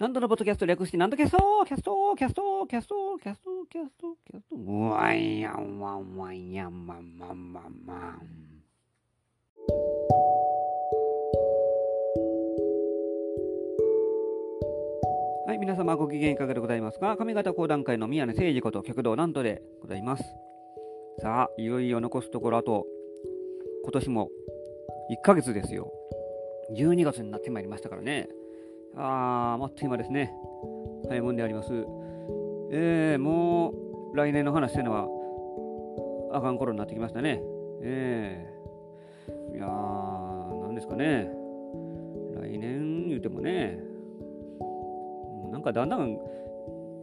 南斗のポッドキャスト略して、南斗キャストキャストキャストキャストキャストキャストキャストうわいやんわんわんやんまんまんまんまん。はい、皆様ご機嫌いかがでございますか？上方講談界の宮根誠司こと極道南斗でございます？さあ、いよいよ残すところあと、今年も1ヶ月ですよ。12月になってまいりましたからね。あー、あっという間ですね。早いもんであります。えー、もう来年の話してるのはあかん頃になってきましたね。えー、いやー、なんですかね。来年言うてもね、なんかだんだん、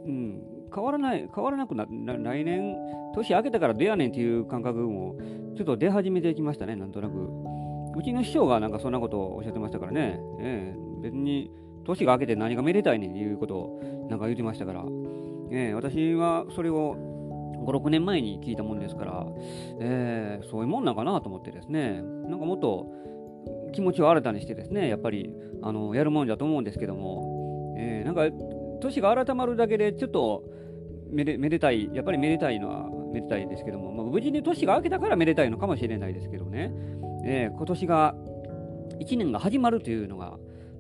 うん、変わらない、変わらなくな来年、年明けたから出やねんっていう感覚も、ちょっと出始めてきましたね、なんとなく。うちの師匠がなんかそんなことをおっしゃってましたからね、えー、別に年が明けて何がめでたいねんいうことをなんか言ってましたから、えー、私はそれを5、6年前に聞いたもんですから、えー、そういうもんなんかなと思ってですね、なんかもっと気持ちを新たにしてですね、やっぱりあのやるもんだと思うんですけども、えー、なんか年が改まるだけでちょっとめでめでたい、やっぱりめでたいのはめでたいですけども、まあ、無事に年が明けたからめでたいのかもしれないですけどね、えー、今年が1年が始まるというのが、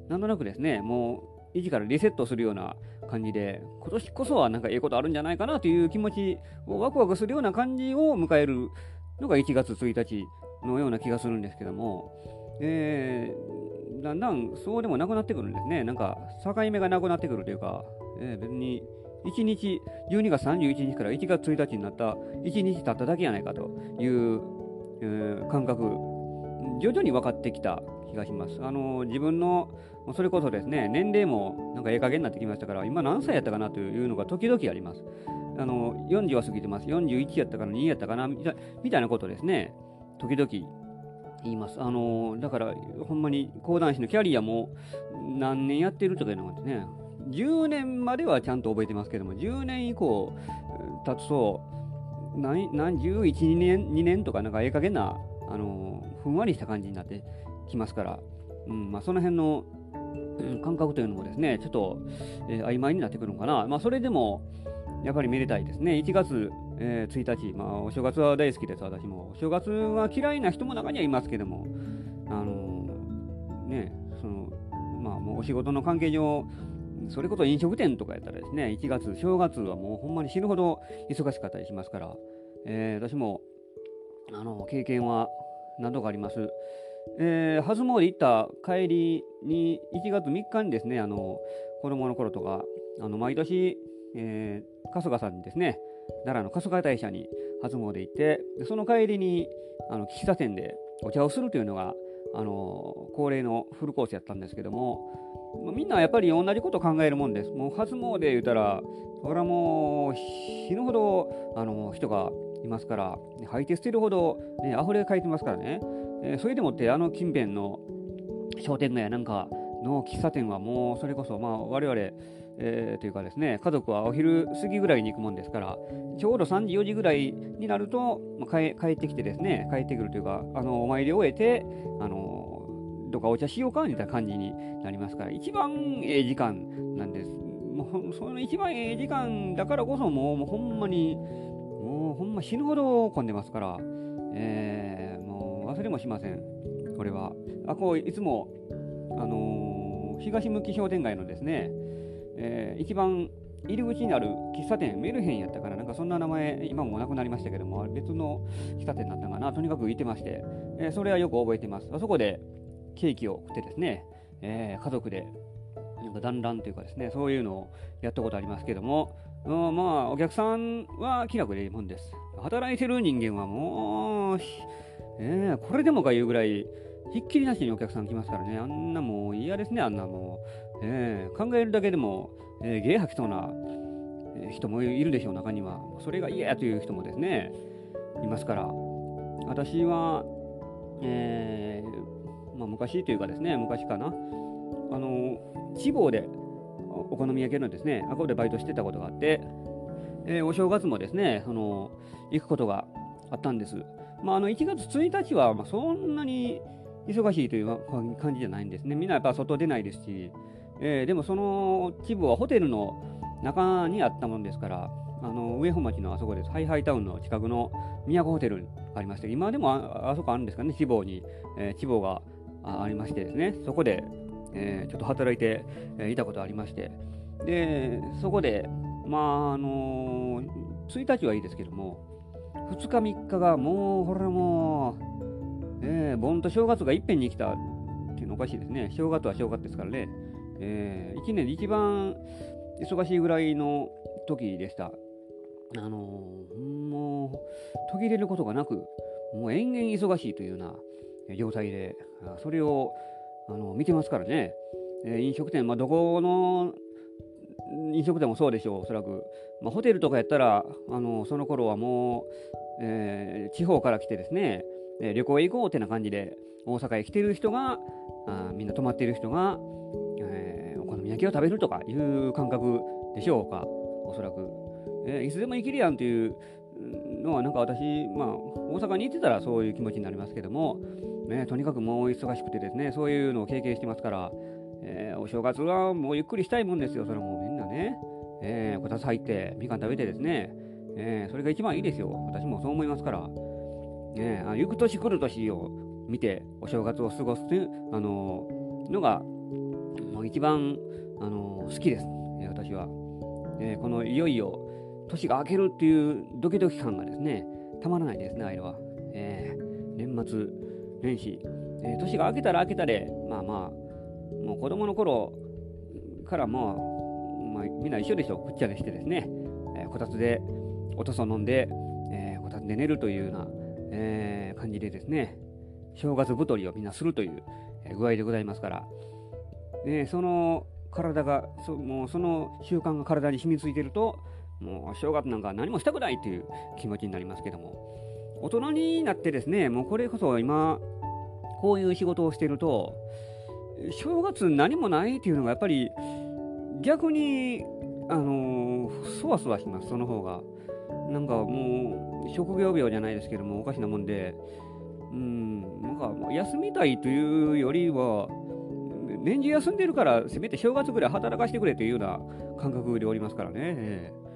なんとなくですね、もう一からリセットするような感じで、今年こそはなんかええことあるんじゃないかなという気持ちをワクワクするような感じを迎えるのが1月1日のような気がするんですけども、えー、だんだんそうでもなくなってくるんですね。なんか境目がなくなってくるというか、えー、別に1日、12月31日から1月1日になった1日経っただけやないかという、えー、感覚、徐々に分かってきた気がします。あの自分のそれこそですね、年齢もなんかええ加減になってきましたから、今何歳やったかなというのが時々あります。あの40は過ぎてます。41やったかな、2やったかなみたみたいなことですね、時々言います。あのだから、ほんまに講談師のキャリアも何年やってるとかいうのがね、10年まではちゃんと覚えてますけども、10年以降経つと、何、何、11、2年、2年とか、なんかええ加減な、あのふんわりした感じになってきますから、うんまあ、その辺の感覚というのもですね、ちょっと、えー、曖昧になってくるのかな。まあ、それでも、やっぱりめでたいですね。1月、えー、1日、まあ、お正月は大好きです、私も。お正月は嫌いな人も中にはいますけども、あのー、ね、その、まあ、もうお仕事の関係上、それこそ飲食店とかやったらですね、1月、正月はもうほんまに死ぬほど忙しかったりしますから、えー、私も、あの、経験は何度かあります。えー、初詣行った帰りに1月3日にですねあの子供の頃とかあの毎年、えー、春日さんにですね奈良の春日大社に初詣行ってでその帰りにあの喫茶店でお茶をするというのがあの恒例のフルコースやったんですけどもみんなやっぱり同じこと考えるもんです。もう初詣言うたらそれはもう死ぬほどあの人がいますから吐いて捨てるほど、ね、溢れかいてますからね。えー、それでもってあの近辺の商店街なんかの喫茶店はもうそれこそまあ我々、えー、というかですね家族はお昼過ぎぐらいに行くもんですからちょうど3時4時ぐらいになると、まあ、帰ってきてですね帰ってくるというかあのお参りを終えてあのどっかお茶しようかみたいな感じになりますから一番ええ時間なんです。もうその一番ええ時間だからこそもうもうほんまにもうほんま死ぬほど混んでますから、えー忘れもしません、これは。あこういつも、あのー、東向き商店街のですね、えー、一番入り口にある喫茶店、メルヘンやったかな、なんかそんな名前、今もなくなりましたけども、別の喫茶店だったかな、とにかく行ってまして、えー、それはよく覚えてます。あそこでケーキを食ってですね、えー、家族でなんか団らんというかですね、そういうのをやったことありますけども、まあ、お客さんは気楽でいいもんです。働いてる人間はもう、えー、これでもかいうぐらい、ひっきりなしにお客さん来ますからね、あんなもう嫌ですね、あんなもう。えー、考えるだけでも、えー、芸吐きそうな人もいるでしょう、中には。それが嫌やという人もですね、いますから。私は、えー、まあ、昔というかですね、昔かな、あの、地方でお好み焼きのですね、あこでバイトしてたことがあって、えー、お正月もですね、その、行くことがあったんです。まあ、あの1月1日はそんなに忙しいという感じじゃないんですね。みんなやっぱ外出ないですし、えー、でもその規模はホテルの中にあったもんですから、あの上本町のあそこです、ハイハイタウンの近くの都ホテルがありまして、今でもあそこあるんですかね、地方に、えー、地方がありましてですね、そこで、えー、ちょっと働いて、え、いたことありまして、で、そこで、まあ、あの、1日はいいですけども、2日3日がもう、これもう、えー、盆と正月がいっぺんに来たっていうのおかしいですね。正月は正月ですからね。えー、1年で一番忙しいぐらいの時でした。あのー、もう、途切れることがなく、もう延々忙しいというような状態で、それをあの見てますからね。えー、飲食店、まあ、どこの飲食店もそうでしょう、おそらく。まあ、ホテルとかやったら、あのその頃はもう、えー、地方から来てですね、え旅行へ行こうってな感じで、大阪へ来てる人が、あみんな泊まっている人が、えー、お好み焼きを食べるとかいう感覚でしょうか、おそらく。えー、いつでも行けるやんというのは、なんか私、まあ、大阪に行ってたらそういう気持ちになりますけども、ね、とにかくもう忙しくてですね、そういうのを経験してますから、えー、お正月はもうゆっくりしたいもんですよ、それもみんなね。えー、こたつ入って、みかん食べてですね、えー、それが一番いいですよ。私もそう思いますから。ね、あ行く年来る年を見て、お正月を過ごすという、あのー、のが、もう一番、あのー、好きです、え私は。えこのいよいよ、年が明けるっていうドキドキ感がですね、たまらないですね、あれは。え年末年始、え年が明けたら明けたで、まあまあ、もう子供の頃からもう、まあ、みんな一緒でしょ、くっちゃでしてですね、えー、こたつでおとそ飲んで、えー、こたつで寝るというような、えー、感じでですね、正月太りをみんなするという、え具合でございますから、でその体がそ、もうその習慣が体に染みついてると、もう正月なんか何もしたくないという気持ちになりますけども、大人になってですね、もうこれこそ今、こういう仕事をしていると、正月何もないっていうのがやっぱり逆に、あのー、そわそわします、その方が。なんかもう、職業病じゃないですけども、おかしなもんで、うん、なんか休みたいというよりは、年中休んでるから、せめて正月ぐらい働かせてくれというような感覚でおりますからね。えー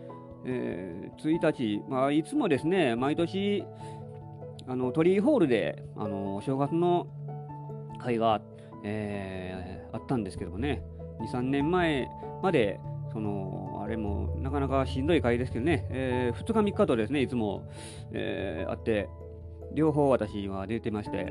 えー、1日、まあ、いつもですね、毎年、あの鳥居ホールで、あの正月の会があってえー、あったんですけどもね、2、3年前まで、そのあれもなかなかしんどい回ですけどね、えー、2日3日とですね、いつも、えー、あって、両方私は出てまして、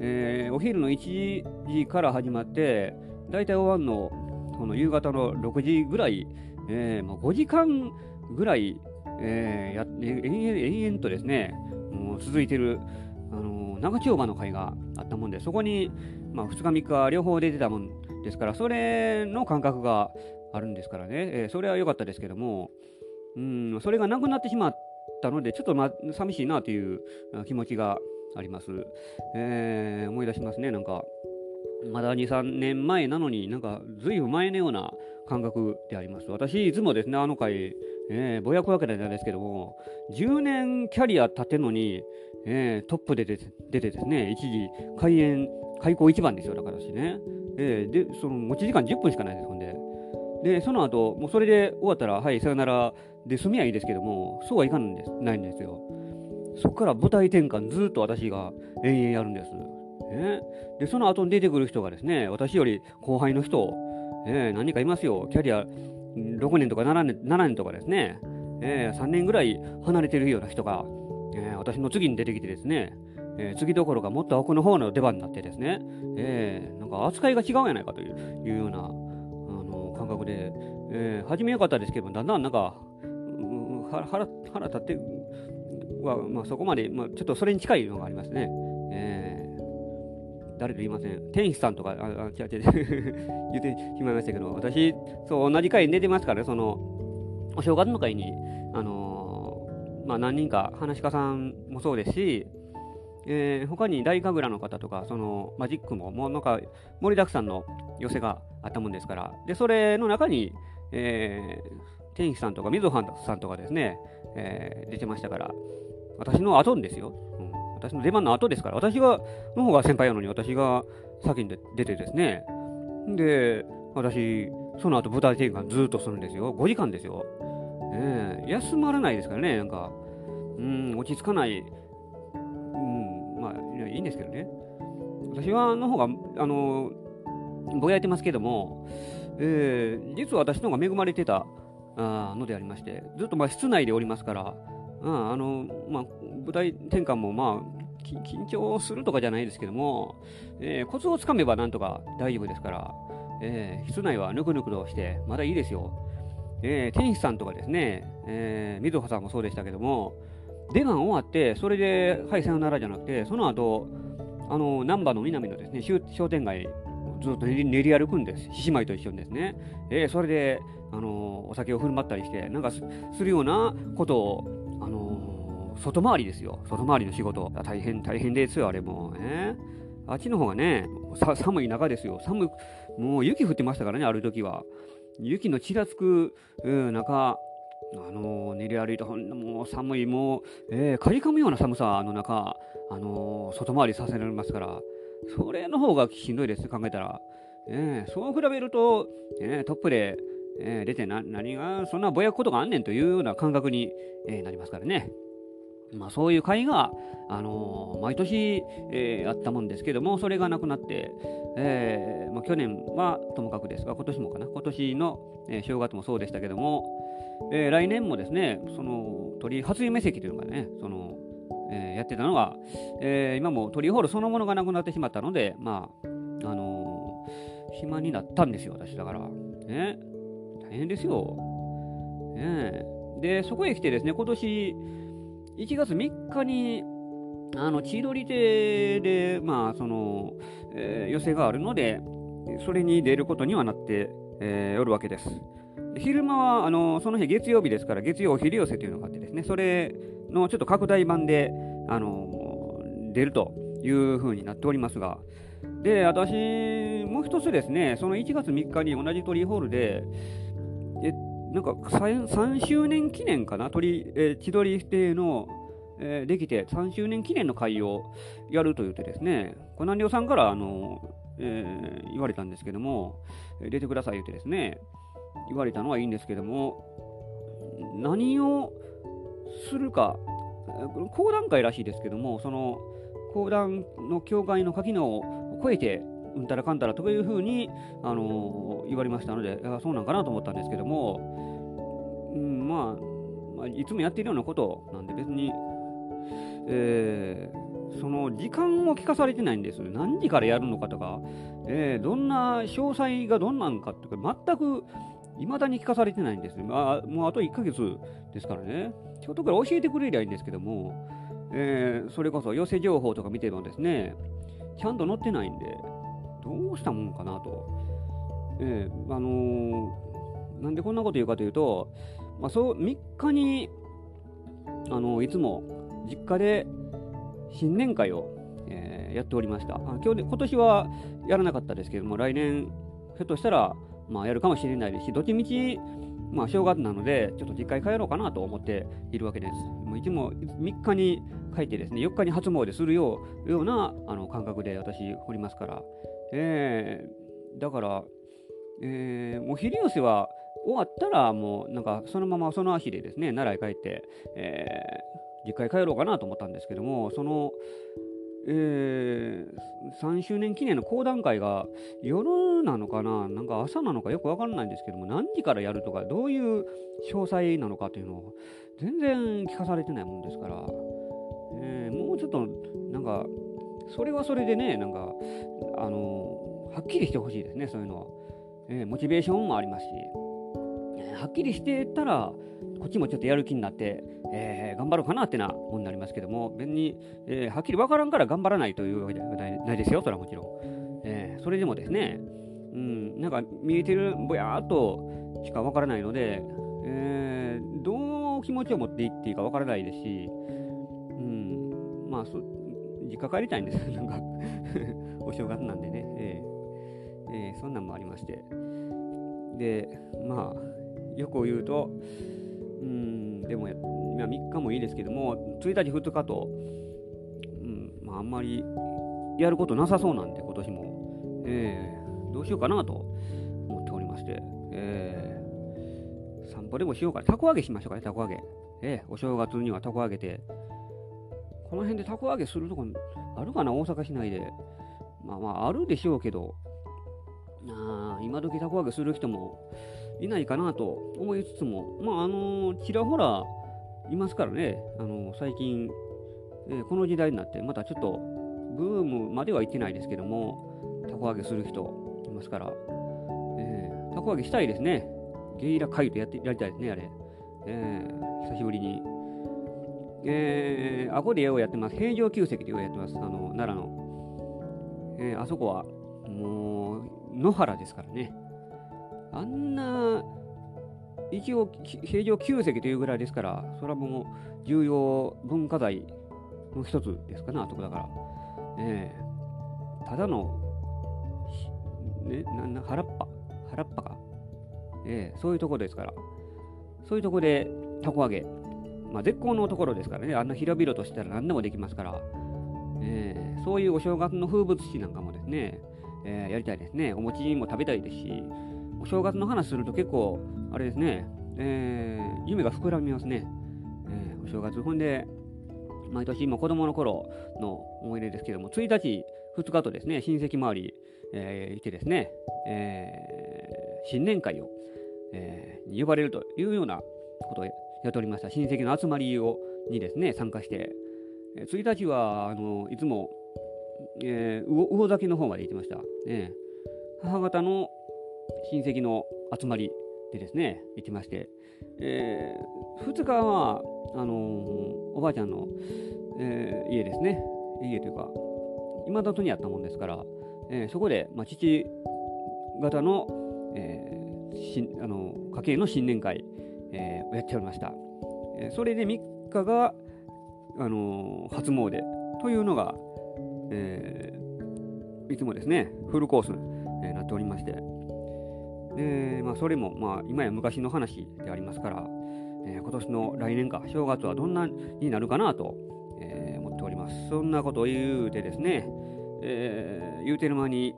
えー、お昼の1時から始まって、大体終わるの、この夕方の6時ぐらい、えー、もう5時間ぐらい、えー、や延々とですね、もう続いてる、あの長丁場の会があったもんで、そこに、まあ、2日3日両方出てたもんですから、それの感覚があるんですからね、えー、それは良かったですけども、うん、それがなくなってしまったので、ちょっと、ま、寂しいなという気持ちがあります。えー、思い出しますね、なんか。まだ2、3年前なのになんかずいぶん前のような感覚であります。私、いつもですね、あの回、えー、ぼやくわけなんですけども、10年キャリア経てのに、えー、トップで出てですね、一時開演開口一番ですよ、だからしね。えー、で、その持ち時間10分しかないです、ほんで。で、その後、もうそれで終わったら、はい、さよならで済みはいいですけども、そうはいかんですないんですよ。そこから舞台転換ずっと私が延々やるんです。ね、で、その後に出てくる人がですね、私より後輩の人、えー、何人かいますよ。キャリア6年とか7年 ,7 年とかですね、えー、3年ぐらい離れてるような人が、えー、私の次に出てきてですね、えー、次どころかもっと奥の方の出番になってですね、えー、なんか扱いが違うんやないかといういうようなあの感覚で、えー、初め良かったですけどだんだんなんか、うん、腹立っては、まあ、そこまで、まあ、ちょっとそれに近いのがありますね。えー、誰と言いません。天使さんとか、あ、あ違う違う言ってしまいましたけど、私、そう、同じ回に出てますから、その、お正月の会に、あのー、まあ、何人か、話し家さんもそうですし、えー、他に大神楽の方とか、そのマジックも、もうなんか盛りだくさんの寄せがあったもんですから、で、それの中に、えー、天使さんとか、みずはさんとかですね、えー、出てましたから、私の後ですよ、うん。私の出番の後ですから、私が、の方が先輩なのに、私が先に出てですね、で、私、その後舞台転換ずっとするんですよ。5時間ですよ。え、休まらないですからね、なんか、うん、落ち着かない、いいんですけどね。私は、の方が、あの、ぼやいてますけども、えー、実は私の方が恵まれてたあのでありまして、ずっとまあ室内でおりますから、ああのまあ、舞台転換もまあ緊張するとかじゃないですけども、えー、コツをつかめばなんとか大丈夫ですから、えー、室内はぬくぬくとしてまだいいですよ。えー、天使さんとかですね、えー、水穂さんもそうでしたけども、出番終わって、それで、はい、さよならじゃなくて、その後、あの、難波の南のですね、商店街、ずっと練り歩くんです。獅子舞と一緒にですね。えー、それで、あのお酒を振る舞ったりして、なんかするようなことを、あの外回りですよ。外回りの仕事。大変、大変ですよ、あれも。ね、あっちの方がね、寒い中ですよ。寒もう雪降ってましたからね、ある時は。雪のちらつく、うん、中、あの練り歩いて、ほんもう寒い、もう、えー、かりかむような寒さの中、あのー、外回りさせられますから、それの方がしんどいです、考えたら。えー、そう比べると、えー、トップで、えー、出てな何がそんなぼやくことがあんねんというような感覚に、えー、なりますからね。まあ、そういう会が、あのー、毎年、えー、あったもんですけども、それがなくなって、えーまあ、去年はともかくですが、今年もかな、今年の、えー、正月もそうでしたけども、えー、来年もですね、その鳥初夢席というのがね、そのえー、やってたのが、えー、今も鳥ホールそのものがなくなってしまったので、まあ、あのー、暇になったんですよ、私だから。ね、大変ですよ。ね、で、そこへ来てですね、今年1月3日に、あの千鳥亭で、まあそのえー、寄席があるので、それに出ることにはなって、えー、おるわけです。昼間はあのその日月曜日ですから、月曜お昼寄せというのがあってですね、それのちょっと拡大版で、あの出るというふうになっておりますが、で、私、もう一つですね、その1月3日に同じ鳥ホールで、えなんか 3, 3周年記念かな、鳥え千鳥亭の、えー、できて3周年記念の会をやると言ってですね、小南良さんからあの、えー、言われたんですけども、出てください言ってですね、言われたのはいいんですけども、何をするか、講談会らしいですけども、その講談の教会の垣根を超えて、うんたらかんたらというふうに、あのー、言われましたので、そうなんかなと思ったんですけども、うん、まあ、まあ、いつもやっているようなことなんで別に、えー、その時間を聞かされてないんです。何時からやるのかとか、えー、どんな詳細がどんなんかとか、全くいまだに聞かされてないんです。まあ、もうあと1ヶ月ですからね。ちょっとから教えてくれりゃいいんですけども、えー、それこそ寄せ情報とか見てもですね、ちゃんと載ってないんで、どうしたもんかなと。えー、あのー、なんでこんなこと言うかというと、まあ、そう3日に、あのー、いつも実家で新年会を、えー、やっておりました。あ今日で今年はやらなかったですけども、来年、ひょっとしたら、まあ、やるかもしれないですし、どっちみち、まあ、正月なので、ちょっと実家に帰ろうかなと思っているわけです。もういつも3日に帰ってですね、4日に初詣するようようなあの感覚で私、おりますから。えー、だから、えー、もう昼寄せは終わったら、もうなんかそのままその足でですね、奈良へ帰って、えー、実家へ帰ろうかなと思ったんですけども、その、えー、3周年記念の講談会が夜なのかな、なんか朝なのかよくわからないんですけども、何時からやるとか、どういう詳細なのかというのを全然聞かされてないもんですから、えー、もうちょっと、なんか、それはそれでね、なんか、あのはっきりしてほしいですね、そういうのは。えー、モチベーションもありますし、はっきりしてたら、こっちもちょっとやる気になって、えー、頑張ろうかなってなもんになりますけども、別に、えー、はっきり分からんから頑張らないというわけではないですよ、それはもちろん。えー、それでもですね、うん、なんか見えてるぼやーっとしか分からないので、えー、どう気持ちを持っていっていいか分からないですし、うん、まあそ、実家帰りたいんです、なんか お正月なんでね、えーえー、そんなんもありまして。で、まあ、よく言うと、うん、でも、まあ、3日もいいですけども、1日、2日と、うんまあ、あんまりやることなさそうなんで、今年も。えー、どうしようかなと思っておりまして、えー、散歩でもしようかな。たこ揚げしましょうかね、たこ揚げ。えー、お正月にはたこ揚げて、この辺でたこ揚げするとこあるかな、大阪市内で。まあまあ、あるでしょうけど、あ今時たこ揚げする人もいないかなと思いつつも、まあ、あのちらほらいますからね、あの最近、えー、この時代になって、またちょっとブームまでは行ってないですけども、たこ揚げする人いますから、えー、たこ揚げしたいですね。ゲイライトやってやりたいですね、あれ。えー、久しぶりに。えー、あこで絵をやってます。平城宮跡で絵をやってます。あの、奈良の。えー、あそこは、もう、野原ですからね。あんな、一応、平城宮跡というぐらいですから、それはもう、重要文化財の一つですかな、あそこだから。えー、ただの、ね、なな原っぱ原っぱか。えー、そういうとこですから。そういうとこで、たこ揚げ、まあ、絶好のところですからね、あんな広々としたら何でもできますから、えー、そういうお正月の風物詩なんかもですね、えー、やりたいですね。お餅も食べたいですし、お正月の話すると結構、あれですね、えー、夢が膨らみますね。えお正月、ほんで、毎年も子供の頃の思い出ですけども、1日、2日とですね、親戚周り、えー、いてですね、えー、新年会を、えー、に呼ばれるというようなことをやっておりました。親戚の集まりをにですね参加して、え1日はあのいつも、えー、魚崎の方まで行ってました、ね、母方の親戚の集まりでですね行ってまして、えー、2日はあのー、おばあちゃんの、えー、家ですね。家というか今里にあったもんですから、えー、そこで、まあ、父方の,、えー、あの家系の新年会えー、やっておりました。えそれで3日が、あのー、初詣というのが、えー、いつもですね、フルコースに、えなっておりまして、でまあ、それも、まあ、今や昔の話でありますから、え今年の来年か、正月はどんなになるかなと、え思っております。そんなことを言うてですね、え言うてる間に、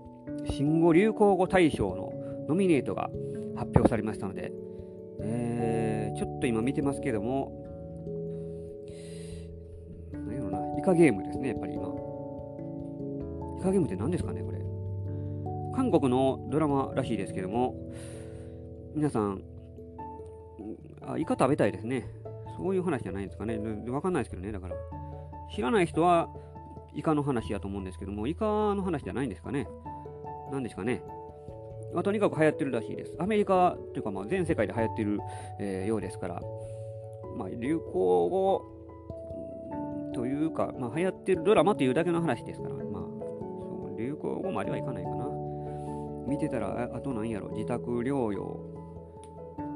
新語・流行語大賞のノミネートが発表されましたので、えー、ちょっと今見てますけども、何やろな、イカゲームですね、やっぱり今。イカゲームって何ですかね、韓国のドラマらしいですけども、皆さん、あイカ食べたいですね。そういう話じゃないんですかね。わかんないですけどね、だから。知らない人はイカの話やと思うんですけども、イカの話じゃないんですかね。何ですかね。まあ、とにかく流行ってるらしいです。アメリカというかまあ全世界で流行ってる、えー、ようですから、まあ、流行語というか、まあ、流行ってるドラマというだけの話ですから、まあ、そう流行語まではいかないか。見てたら、あと何やろ、自宅療養、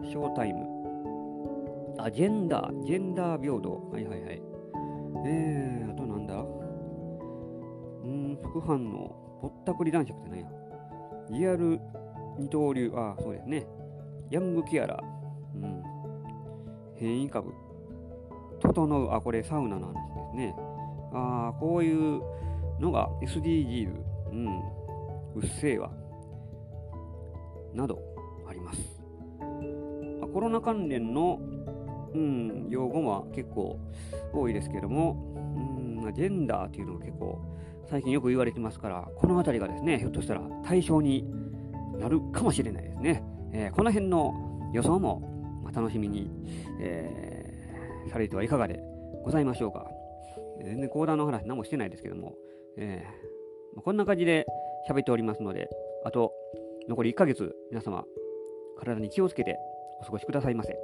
ショータイム、あ、ジェンダー、ジェンダー平等、はいはいはい。えー、あとなんだ？うん、副反応、ぼったくり男爵って何や？リアル二刀流、あそうですね。ヤングケアラー、うん。変異株。整う、あ、これサウナの話ですね。ああこういうのが SDGs、うん。うっせぇわ。などあります。まあ、コロナ関連の、うん、用語は結構多いですけども、うん、ジェンダーっていうのが結構最近よく言われてますから、この辺りがですね、ひょっとしたら対象になるかもしれないですね。えー、この辺の予想も、ま楽しみに、えー、されてはいかがでございましょうか。全然講談の話何もしてないですけども、えー、こんな感じで喋っておりますので、あと残り1ヶ月、皆様、体に気をつけてお過ごしくださいませ。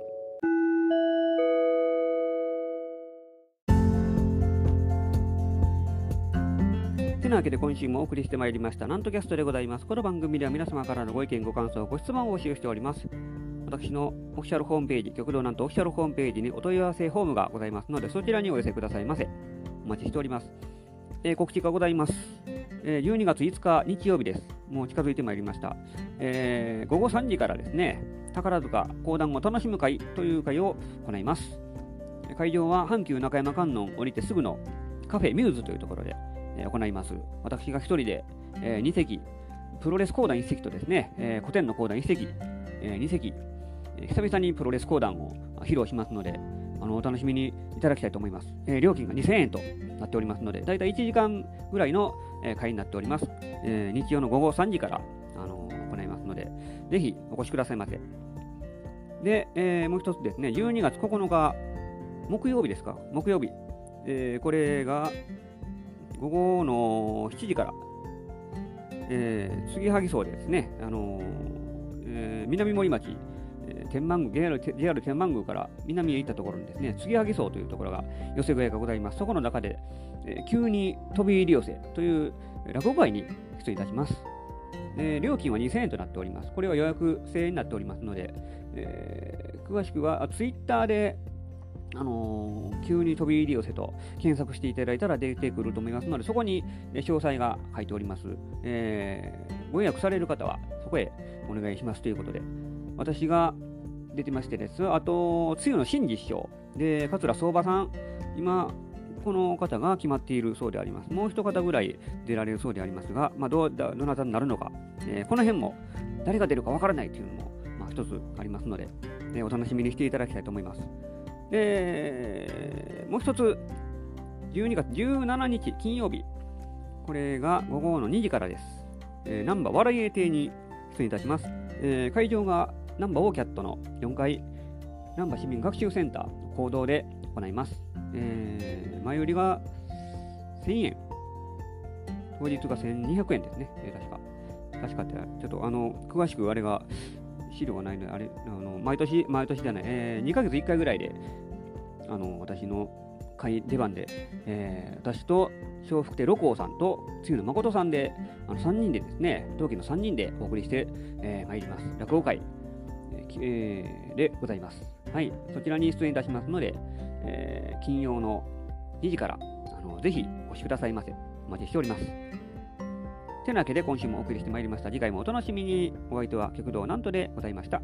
てなわけで今週もお送りしてまいりました、なんとキャストでございます。この番組では皆様からのご意見、ご感想、ご質問を募集しております。私のオフィシャルホームページ、極道なんとオフィシャルホームページにお問い合わせフォームがございますので、そちらにお寄せくださいませ。お待ちしております。えー、告知がございます。えー、12月5日日曜日です。もう近づいてまいりました。えー、午後3時からですね、宝塚講談を楽しむ会という会を行います。会場は阪急中山観音降りてすぐのカフェミューズというところで、え行います。私が一人で、え2席、プロレス講談1席とですね、え古典の講談1席、え、2席、久々にプロレス講談を披露しますので、あのお楽しみにいただきたいと思います。えー、料金が2000円となっておりますので、だいたい1時間ぐらいの、えー、会になっております。えー、日曜の午後3時から、あの行いますので、ぜひお越しくださいませ。で、えー、もう一つですね、12月9日、木曜日ですか、木曜日、えー、これが午後の7時から、えー、杉萩荘でですね、あのーえー、南森町、天満宮 JR, 天満宮から南へ行ったところにですね、杉萩荘というところが寄せ小屋がございます。そこの中で、えー、急に飛び入り寄せという落語会に出演いたします。えー、料金は2000円となっております。これは予約制になっておりますので、えー、詳しくはツイッターであのー、急に飛び入り寄せと検索していただいたら出てくると思いますので、そこに詳細が書いております。えー、ご予約される方はそこへお願いしますということで、私が出てましてです。あと、つゆの新実証で、桂相場さん、今、この方が決まっているそうであります。もう一方ぐらい出られるそうでありますが、まあ、どどなたになるのか、えー、この辺も誰が出るかわからないというのも、まあ、一つありますので、えー、お楽しみにしていただきたいと思います。で、もう一つ、12月17日金曜日、これが午後の2時からです。えー、ナンバー笑い亭に出演いたします。えー、会場がナンバーオーキャットの4階、ナンバー市民学習センターの講堂で行います。えー、前売りが1000円、当日が1200円ですね、えー、確か。確かって、ちょっとあの詳しくあれが資料がないので、あれ、あの毎年、毎年じゃない、えー、2ヶ月1回ぐらいで、あの私の会出番で、えー、私と笑福亭六甲さんと次の誠さんで、あの3人でですね、同期の3人でお送りして、えー、参ります。落語会、えー、でございます。はい、そちらに出演いたしますので、えー、金曜の2時からあのぜひお越しくださいませ。お待ちしております。てなわけで今週もお送りしてまいりました。次回もお楽しみに。お相手は極道なんとでございました。